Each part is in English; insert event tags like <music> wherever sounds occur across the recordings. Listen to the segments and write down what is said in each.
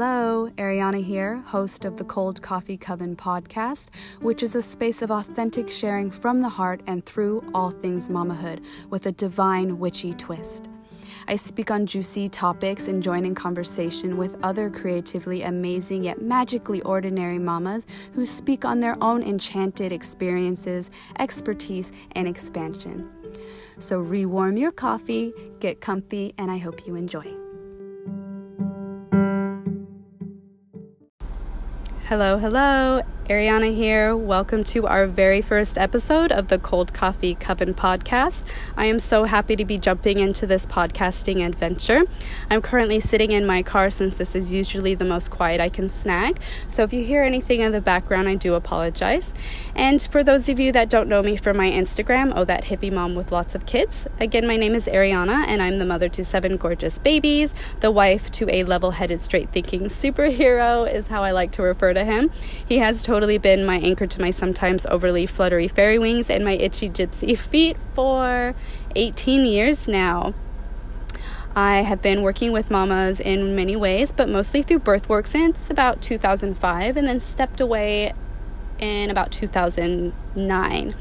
hello. Ariana here, host of the Cold Coffee Coven podcast, which is a space of authentic sharing from the heart and through all things mamahood with a divine witchy twist. I speak on juicy topics and join in conversation with other creatively amazing yet magically ordinary mamas who speak on their own enchanted experiences, expertise, and expansion. So, rewarm your coffee, get comfy, and I hope you enjoy. Hello, hello. Ariana here. Welcome to our very first episode of the Cold Coffee Coven podcast. I am so happy to be jumping into this podcasting adventure. I'm currently sitting in my car since this is usually the most quiet I can snag. So if you hear anything in the background, I do apologize. And for those of you that don't know me from my Instagram, oh, that hippie mom with lots of kids, again, my name is Ariana and I'm the mother to seven gorgeous babies, the wife to a level headed, straight thinking superhero, is how I like to refer to him. He has total totally been my anchor to my sometimes overly fluttery fairy wings and my itchy gypsy <laughs> feet for 18 years now. I have been working with mamas in many ways, but mostly through birth work since about 2005 and then stepped away in about 2009.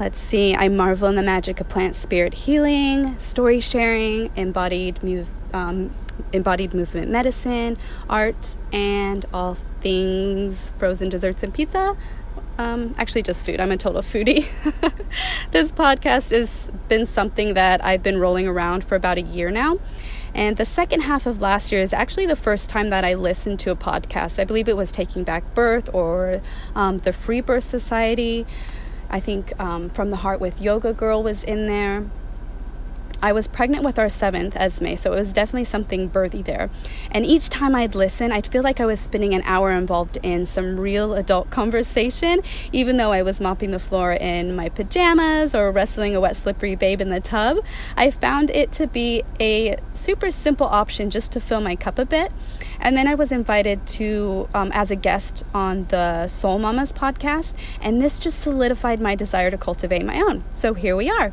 Let's see, I marvel in the magic of plant spirit healing, story sharing, embodied um, embodied movement medicine, art, and all things frozen desserts and pizza. Um, actually, just food. I'm a total foodie. <laughs> this podcast has been something that I've been rolling around for about a year now. And the second half of last year is actually the first time that I listened to a podcast. I believe it was Taking Back Birth or um, the Free Birth Society. I think um, From the Heart with Yoga Girl was in there. I was pregnant with our seventh, Esme, so it was definitely something birthy there. And each time I'd listen, I'd feel like I was spending an hour involved in some real adult <laughs> conversation, even though I was mopping the floor in my pajamas or wrestling a wet, slippery babe in the tub. I found it to be a super simple option just to fill my cup a bit. And then I was invited to, um, as a guest on the Soul Mamas podcast, and this just solidified my desire to cultivate my own. So here we are.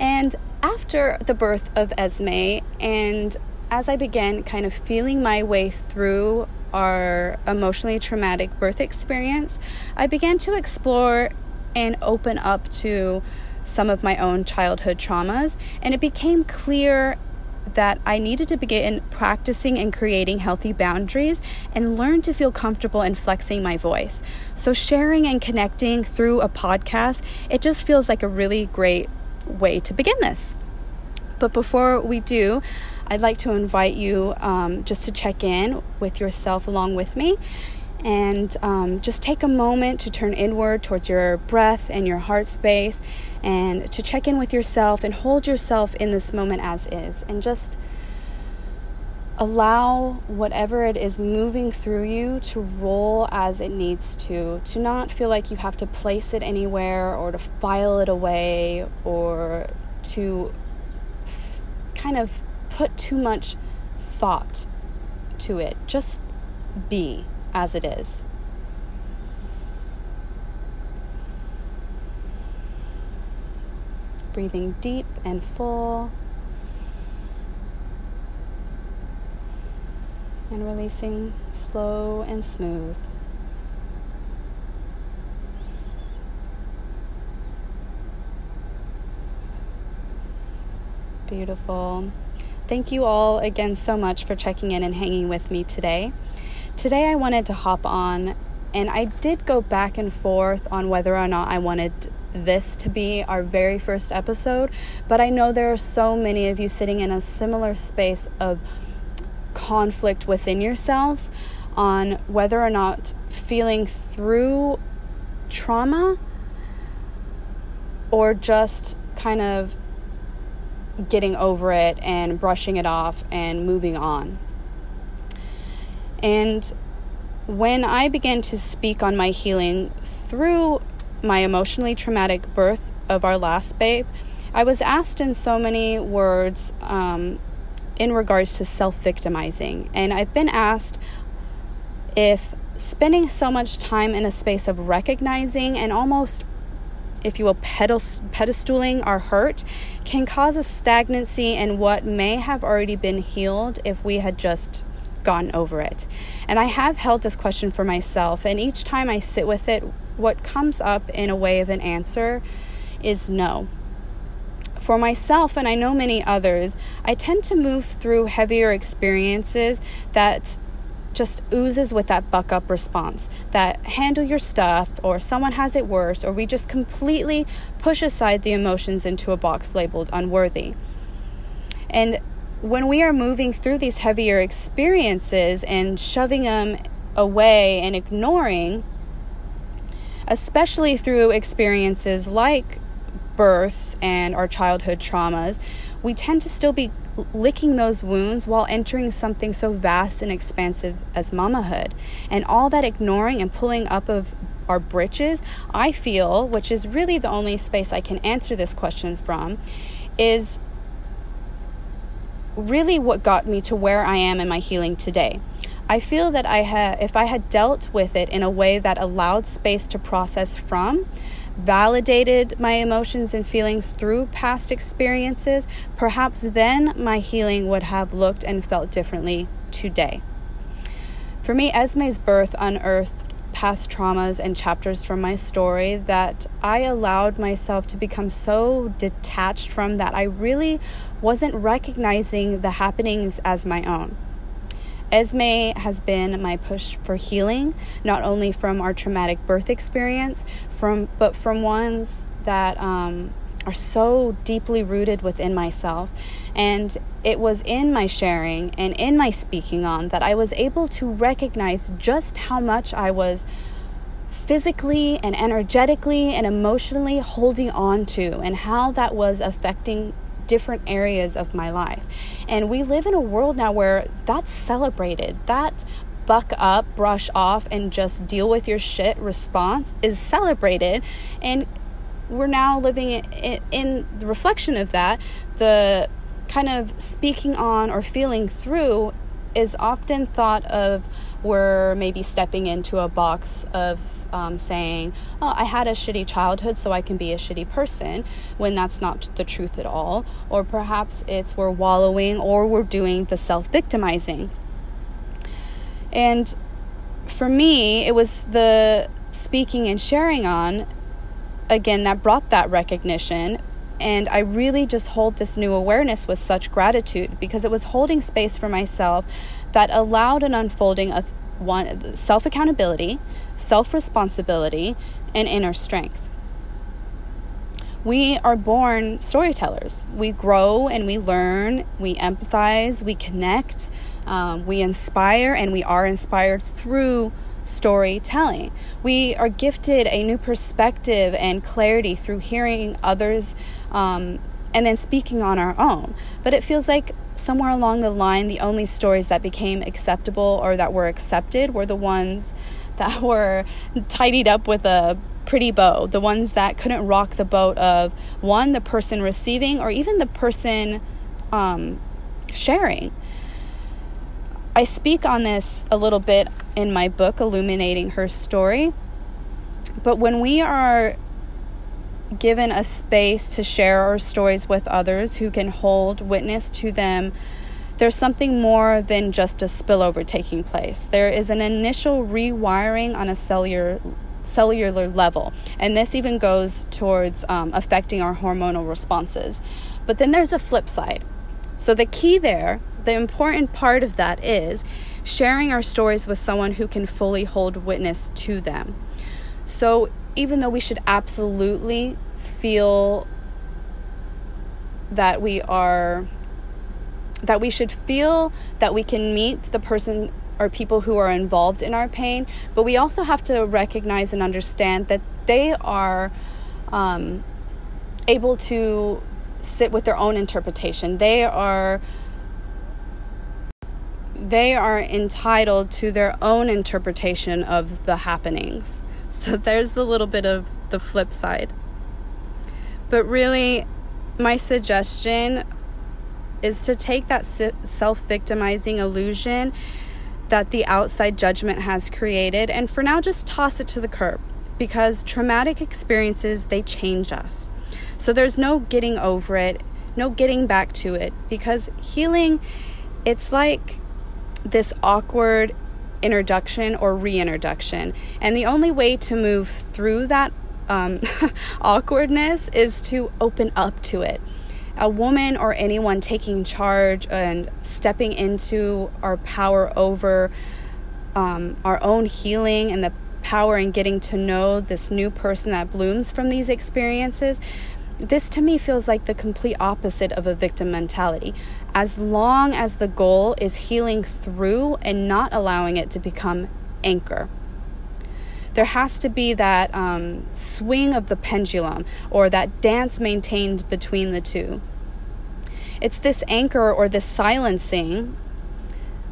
And after the birth of Esme, and as I began kind of feeling my way through our emotionally traumatic birth experience, I began to explore and open up to some of my own childhood traumas, and it became clear that I needed to begin practicing and creating healthy boundaries and learn to feel comfortable in flexing my voice. So, sharing and connecting through a podcast, it just feels like a really great way to begin this. But before we do, I'd like to invite you um, just to check in with yourself along with me and um, just take a moment to turn inward towards your breath and your heart space and to check in with yourself and hold yourself in this moment as is and just allow whatever it is moving through you to roll as it needs to, to not feel like you have to place it anywhere or to file it away or to f- kind of put too much thought to it. Just be as it is. Breathing deep and full. And releasing slow and smooth. Beautiful. Thank you all again so much for checking in and hanging with me today. Today I wanted to hop on, and I did go back and forth on whether or not I wanted this to be our very first episode, but I know there are so many of you sitting in a similar space of conflict within yourselves on whether or not feeling through trauma or just kind of getting over it and brushing it off and moving on. And when I began to speak on my healing through my emotionally traumatic birth of our last babe, I was asked in so many words um, in regards to self victimizing. And I've been asked if spending so much time in a space of recognizing and almost if you will, pedestaling our hurt can cause a stagnancy in what may have already been healed if we had just gone over it. And I have held this question for myself, and each time I sit with it, what comes up in a way of an answer is no. For myself, and I know many others, I tend to move through heavier experiences that just oozes with that buck up response that handle your stuff or someone has it worse or we just completely push aside the emotions into a box labeled unworthy. And when we are moving through these heavier experiences and shoving them away and ignoring, especially through experiences like births and our childhood traumas, we tend to still be licking those wounds while entering something so vast and expansive as mamahood. And all that ignoring and pulling up of our britches, I feel, which is really the only space I can answer this question from, is really what got me to where I am in my healing today. I feel that I had if I had dealt with it in a way that allowed space to process from, validated my emotions and feelings through past experiences, perhaps then my healing would have looked and felt differently today. For me, Esme's birth unearthed past traumas and chapters from my story that I allowed myself to become so detached from that I really wasn't recognizing the happenings as my own. Esme has been my push for healing, not only from our traumatic birth experience, from but from ones that um, are so deeply rooted within myself. And it was in my sharing and in my speaking on that I was able to recognize just how much I was physically and energetically and emotionally holding on to, and how that was affecting different areas of my life. And we live in a world now where that's celebrated. That buck up, brush off, and just deal with your shit response is celebrated. And we're now living in, in the reflection of that. The kind of speaking on or feeling through is often thought of we're maybe stepping into a box of um, saying, oh, I had a shitty childhood, so I can be a shitty person, when that's not the truth at all. Or perhaps it's we're wallowing or we're doing the self victimizing. And for me, it was the speaking and sharing on, again, that brought that recognition. And I really just hold this new awareness with such gratitude because it was holding space for myself that allowed an unfolding of one self accountability, self responsibility, and inner strength. We are born storytellers. We grow and we learn, we empathize, we connect, um, we inspire, and we are inspired through storytelling. We are gifted a new perspective and clarity through hearing others um, and then speaking on our own. But it feels like somewhere along the line, the only stories that became acceptable or that were accepted were the ones that <laughs> were tidied up with a pretty bow, the ones that couldn't rock the boat of one, the person receiving, or even the person um, sharing. I speak on this a little bit in my book, Illuminating Her Story. But when we are given a space to share our stories with others who can hold witness to them, there's something more than just a spillover taking place. There is an initial rewiring on a cellular cellular level, and this even goes towards um, affecting our hormonal responses. But then there's a flip side. So the key there, the important part of that is sharing our stories with someone who can fully hold witness to them. So even though we should absolutely feel that we are that we should feel that we can meet the person or people who are involved in our pain, but we also have to recognize and understand that they are um, able to sit with their own interpretation. They are they are entitled to their own interpretation of the happenings. So there's the little bit of the flip side. But really, my suggestion is to take that self victimizing illusion that the outside judgment has created and for now just toss it to the curb because traumatic experiences they change us. So there's no getting over it, no getting back to it because healing it's like this awkward introduction or reintroduction. And the only way to move through that um, <laughs> awkwardness is to open up to it. A woman or anyone taking charge and stepping into our power over um, our own healing and the power in getting to know this new person that blooms from these experiences. This to me feels like the complete opposite of a victim mentality. As long as the goal is healing through and not allowing it to become anchor there has to be that um, swing of the pendulum or that dance maintained between the two. It's this anchor or this silencing,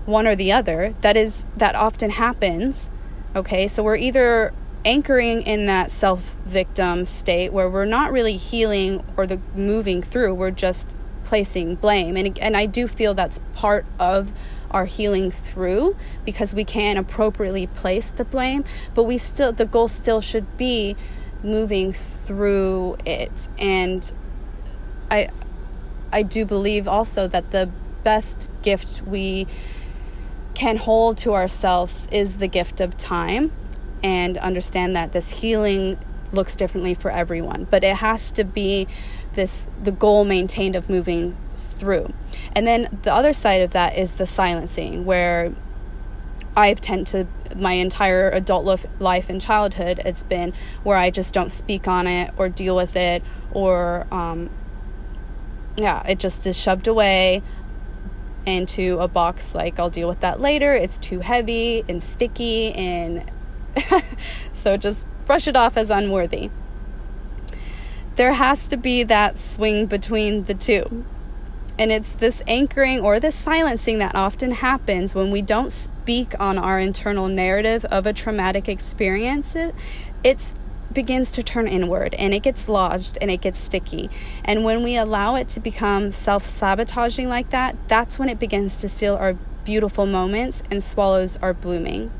one or the other, that is that often happens. Okay, so we're either anchoring in that self victim state where we're not really healing or the moving through, we're just placing blame. And, and I do feel that's part of our healing through because we can appropriately place the blame, but we still, the goal still should be moving through it. And I, I do believe also that the best gift we can hold to ourselves is the gift of time and understand that this healing looks differently for everyone but it has to be this the goal maintained of moving through. And then the other side of that is the silencing, where I've tend to my entire adult life and childhood it's been where I just don't speak on it or deal with it or um, yeah it just is shoved away into a box like I'll deal with that later it's too heavy and sticky and <laughs> so just brush it off as unworthy there has to be that swing between the two and it's this anchoring or this silencing that often happens when we don't speak on our internal narrative of a traumatic experience. It it's, begins to turn inward and it gets lodged and it gets sticky. And when we allow it to become self sabotaging like that, that's when it begins to steal our beautiful moments and swallows our blooming.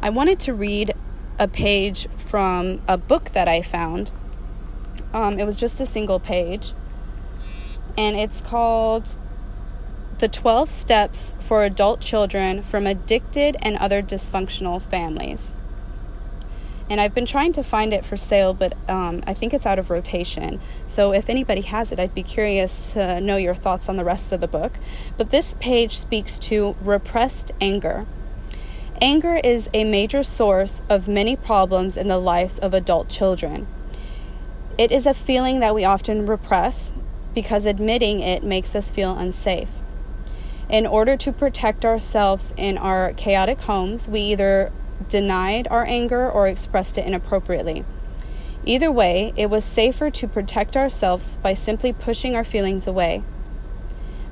I wanted to read a page from a book that I found. Um, it was just a single page and it's called The 12 Steps for Adult Children from Addicted and Other Dysfunctional Families. And I've been trying to find it for sale, but um, I think it's out of rotation. So if anybody has it, I'd be curious to know your thoughts on the rest of the book. But this page speaks to repressed anger. Anger is a major source of many problems in the lives of adult children. It is a feeling that we often repress because admitting it makes us feel unsafe. In order to protect ourselves in our chaotic homes, we either denied our anger or expressed it inappropriately. Either way, it was safer to protect ourselves by simply pushing our feelings away.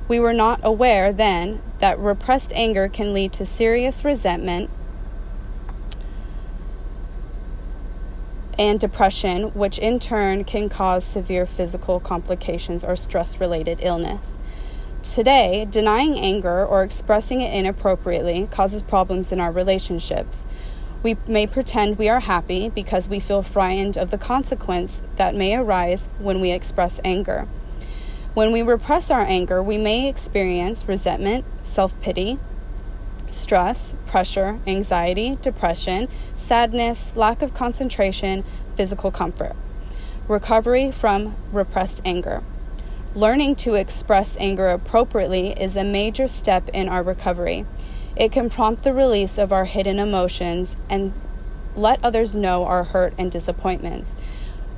We were not aware then that repressed anger can lead to serious resentment, and depression, which in turn can cause severe physical complications or stress related illness. Today, denying anger or expressing it inappropriately causes problems in our relationships. We may pretend we are happy because we feel frightened of the consequence that may arise when we express anger. When we repress our anger, we may experience resentment, self pity, stress, pressure, anxiety, depression, sadness, lack of concentration, physical comfort. Recovery from repressed anger. Learning to express anger appropriately is a major step in our recovery. It can prompt the release of our hidden emotions and let others know our hurt and disappointments.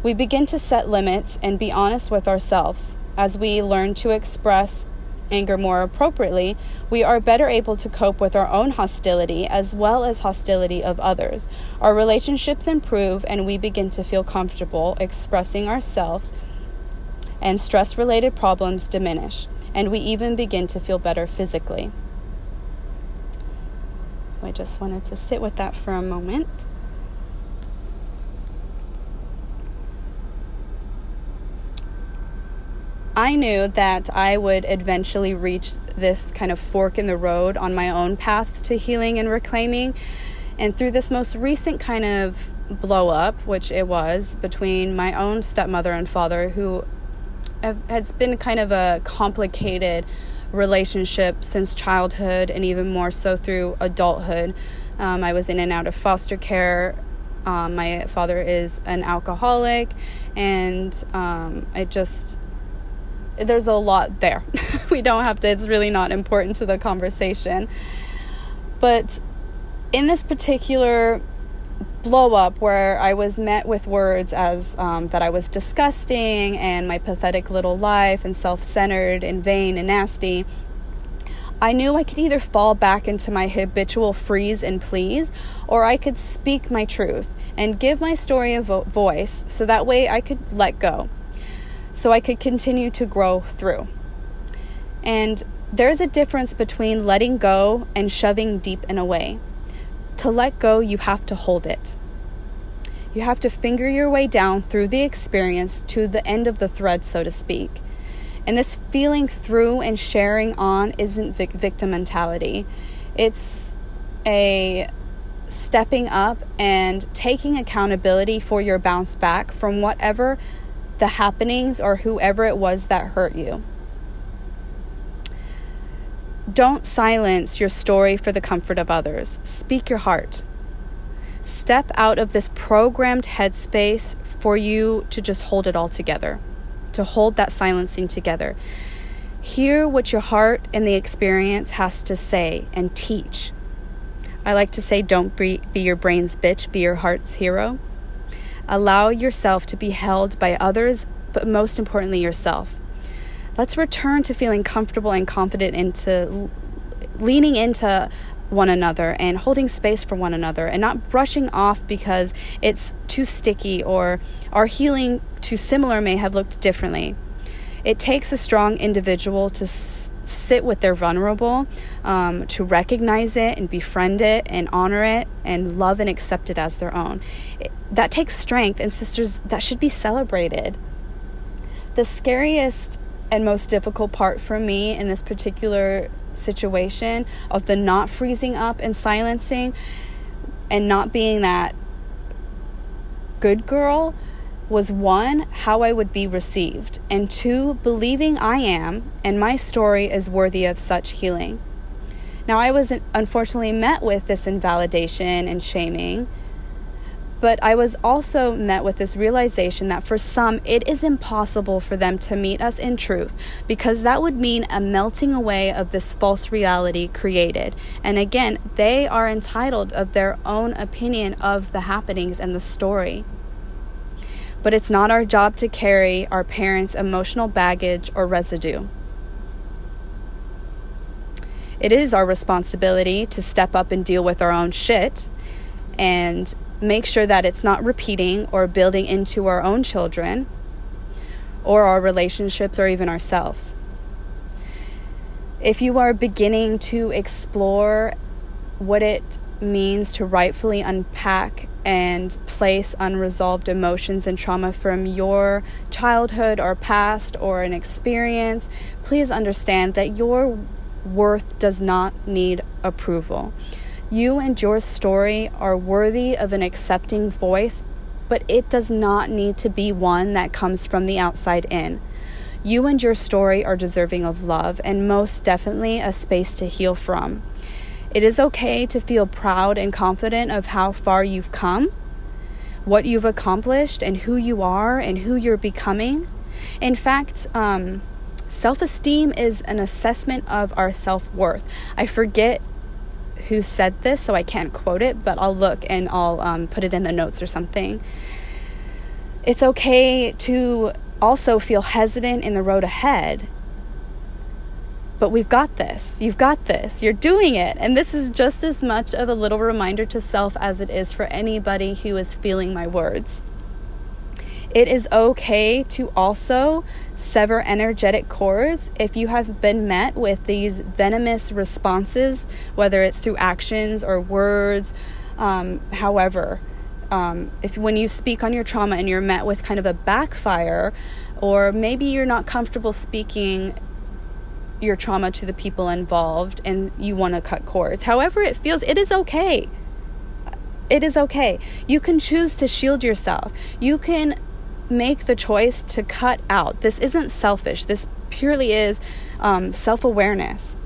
We begin to set limits and be honest with ourselves as we learn to express anger more appropriately, we are better able to cope with our own hostility as well as hostility of others. Our relationships improve and we begin to feel comfortable expressing ourselves, and stress related problems diminish, and we even begin to feel better physically. So I just wanted to sit with that for a moment. I knew that I would eventually reach this kind of fork in the road on my own path to healing and reclaiming. And through this most recent kind of blow up, which it was between my own stepmother and father, who has been kind of a complicated relationship since childhood and even more so through adulthood. Um, I was in and out of foster care. Um, my father is an alcoholic, and um, I just there's a lot there. <laughs> we don't have to, it's really not important to the conversation. But in this particular blow up where I was met with words as um, that I was disgusting and my pathetic little life and self centered and vain and nasty, I knew I could either fall back into my habitual freeze and please, or I could speak my truth and give my story a vo- voice so that way I could let go so I could continue to grow through. And there's a difference between letting go and shoving deep and away. To let go, you have to hold it. You have to finger your way down through the experience to the end of the thread, so to speak. And this feeling through and sharing on isn't vic- victim mentality. It's a stepping up and taking accountability for your bounce back from whatever the happenings or whoever it was that hurt you. Don't silence your story for the comfort of others. Speak your heart. Step out of this programmed headspace for you to just hold it all together, to hold that silencing together. Hear what your heart and the experience has to say and teach. I like to say, don't be, be your brain's bitch, be your heart's hero. Allow yourself to be held by others, but most importantly, yourself. Let's return to feeling comfortable and confident into leaning into one another and holding space for one another and not brushing off because it's too sticky or our healing too similar may have looked differently. It takes a strong individual to sit with their vulnerable, um, to recognize it and befriend it and honor it and love and accept it as their own. It, that takes strength, and sisters, that should be celebrated. The scariest and most difficult part for me in this particular situation of the not freezing up and silencing and not being that good girl was one, how I would be received, and two, believing I am and my story is worthy of such healing. Now, I was unfortunately met with this invalidation and shaming, but I was also met with this realization that for some, it is impossible for them to meet us in truth because that would mean a melting away of this false reality created. And again, they are entitled of their own opinion of the happenings and the story but it's not our job to carry our parents' emotional baggage or residue. It is our responsibility to step up and deal with our own shit and make sure that it's not repeating or building into our own children or our relationships or even ourselves. If you are beginning to explore what it means to rightfully unpack and place unresolved emotions and trauma from your childhood or past or an experience, please understand that your worth does not need approval. You and your story are worthy of an accepting voice, but it does not need to be one that comes from the outside in. You and your story are deserving of love and most definitely a space to heal from. It is okay to feel proud and confident of how far you've come, what you've accomplished, and who you are and who you're becoming. In fact, um, self esteem is an assessment of our self worth. I forget who said this, so I can't quote it, but I'll look and I'll um, put it in the notes or something. It's okay to also feel hesitant in the road ahead but we've got this. You've got this. You're doing it. And this is just as much of a little reminder to self as it is for anybody who is feeling my words. It is okay to also sever energetic cords if you have been met with these venomous responses, whether it's through actions or words. Um, however, um, if when you speak on your trauma and you're met with kind of a backfire, or maybe you're not comfortable speaking your trauma to the people involved and you want to cut cords. However, it feels, it is okay. It is okay. You can choose to shield yourself. You can make the choice to cut out. This isn't selfish. This purely is um, self awareness.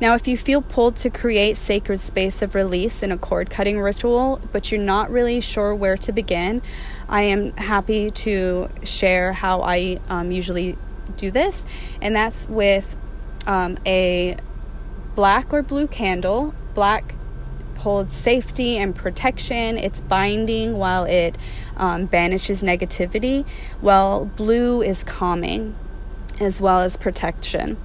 Now, if you feel pulled to create sacred space of release in a cord cutting ritual, but you're not really sure where to begin, I am happy to share how I um, usually do this, and that's with um, a black or blue candle. Black holds safety and protection, it's binding while it um, banishes negativity, while blue is calming as well as protection.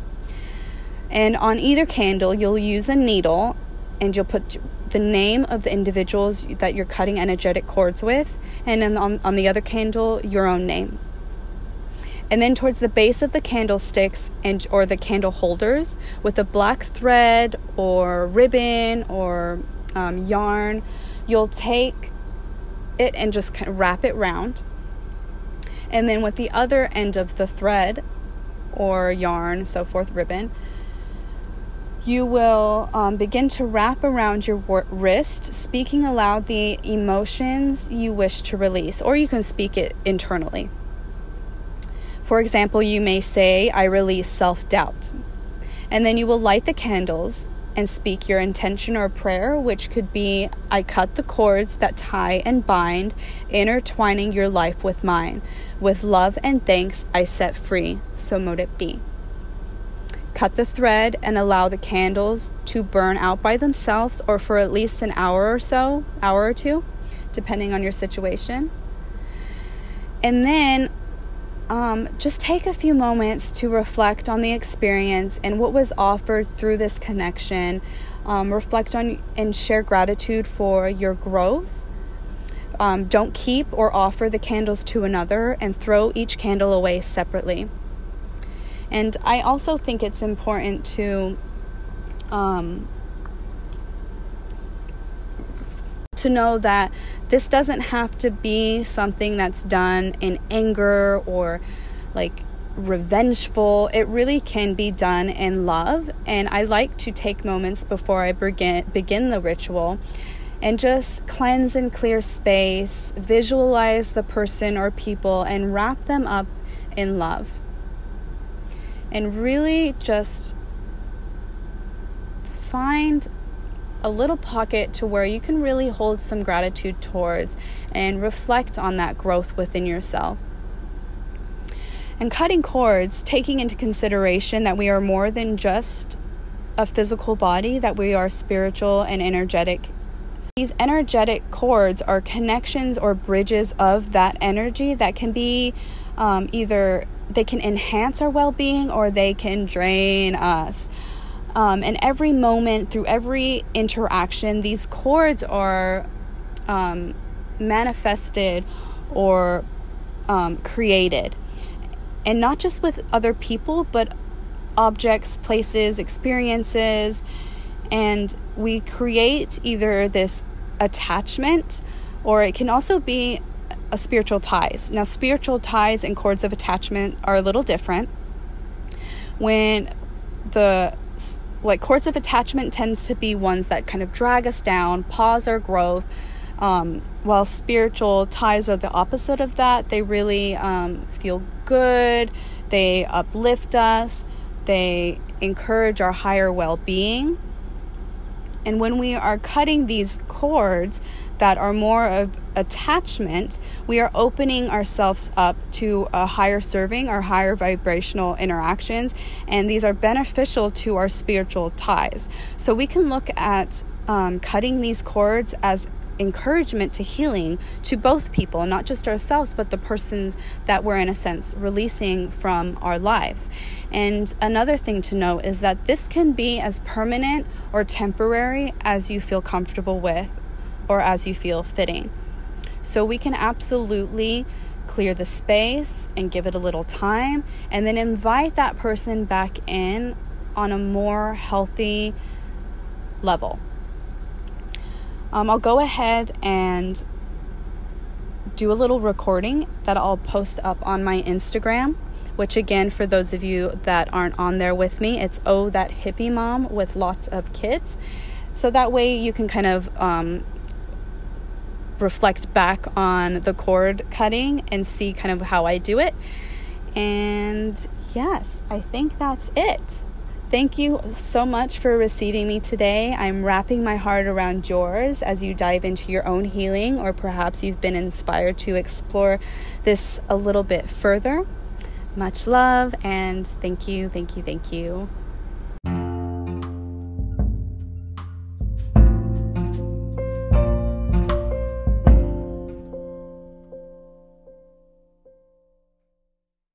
And on either candle, you'll use a needle and you'll put the name of the individuals that you're cutting energetic cords with, and then on, on the other candle, your own name. And then towards the base of the candlesticks and or the candle holders with a black thread or ribbon or um, yarn, you'll take it and just kind of wrap it round. And then with the other end of the thread or yarn, so forth, ribbon, you will um, begin to wrap around your wrist, speaking aloud the emotions you wish to release, or you can speak it internally. For example, you may say, I release self doubt. And then you will light the candles and speak your intention or prayer, which could be, I cut the cords that tie and bind, intertwining your life with mine. With love and thanks, I set free, so mote it be. Cut the thread and allow the candles to burn out by themselves or for at least an hour or so, hour or two, depending on your situation. And then um, just take a few moments to reflect on the experience and what was offered through this connection. Um, reflect on and share gratitude for your growth. Um, don't keep or offer the candles to another and throw each candle away separately. And I also think it's important to um, to know that this doesn't have to be something that's done in anger or like revengeful. It really can be done in love. And I like to take moments before I begin begin the ritual and just cleanse and clear space, visualize the person or people and wrap them up in love and really just find a little pocket to where you can really hold some gratitude towards and reflect on that growth within yourself. And cutting cords, taking into consideration that we are more than just a physical body, that we are spiritual and energetic. These energetic cords are connections or bridges of that energy that can be um, either they can enhance our well being or they can drain us. Um, and every moment, through every interaction, these cords are um, manifested or um, created. And not just with other people, but objects, places, experiences. And we create either this attachment or it can also be a spiritual ties. Now, spiritual ties and cords of attachment are a little different. When the like cords of attachment tends to be ones that kind of drag us down, pause our growth. Um, while spiritual ties are the opposite of that, they really um, feel good, they uplift us, they encourage our higher well being. And when we are cutting these cords, that are more of attachment, we are opening ourselves up to a higher serving or higher vibrational interactions, and these are beneficial to our spiritual ties. So we can look at um, cutting these cords as encouragement to healing to both people, not just ourselves, but the persons that we're, in a sense, releasing from our lives. And another thing to note is that this can be as permanent or temporary as you feel comfortable with or as you feel fitting. So we can absolutely clear the space and give it a little time and then invite that person back in on a more healthy level. Um, I'll go ahead and do a little recording that I'll post up on my Instagram. Which, again, for those of you that aren't on there with me, it's Oh That Hippie Mom with lots of kids. So that way you can kind of um, reflect back on the cord cutting and see kind of how I do it. And yes, I think that's it. Thank you so much for receiving me today. I'm wrapping my heart around yours as you dive into your own healing, or perhaps you've been inspired to explore this a little bit further. Much love and thank you, thank you, thank you.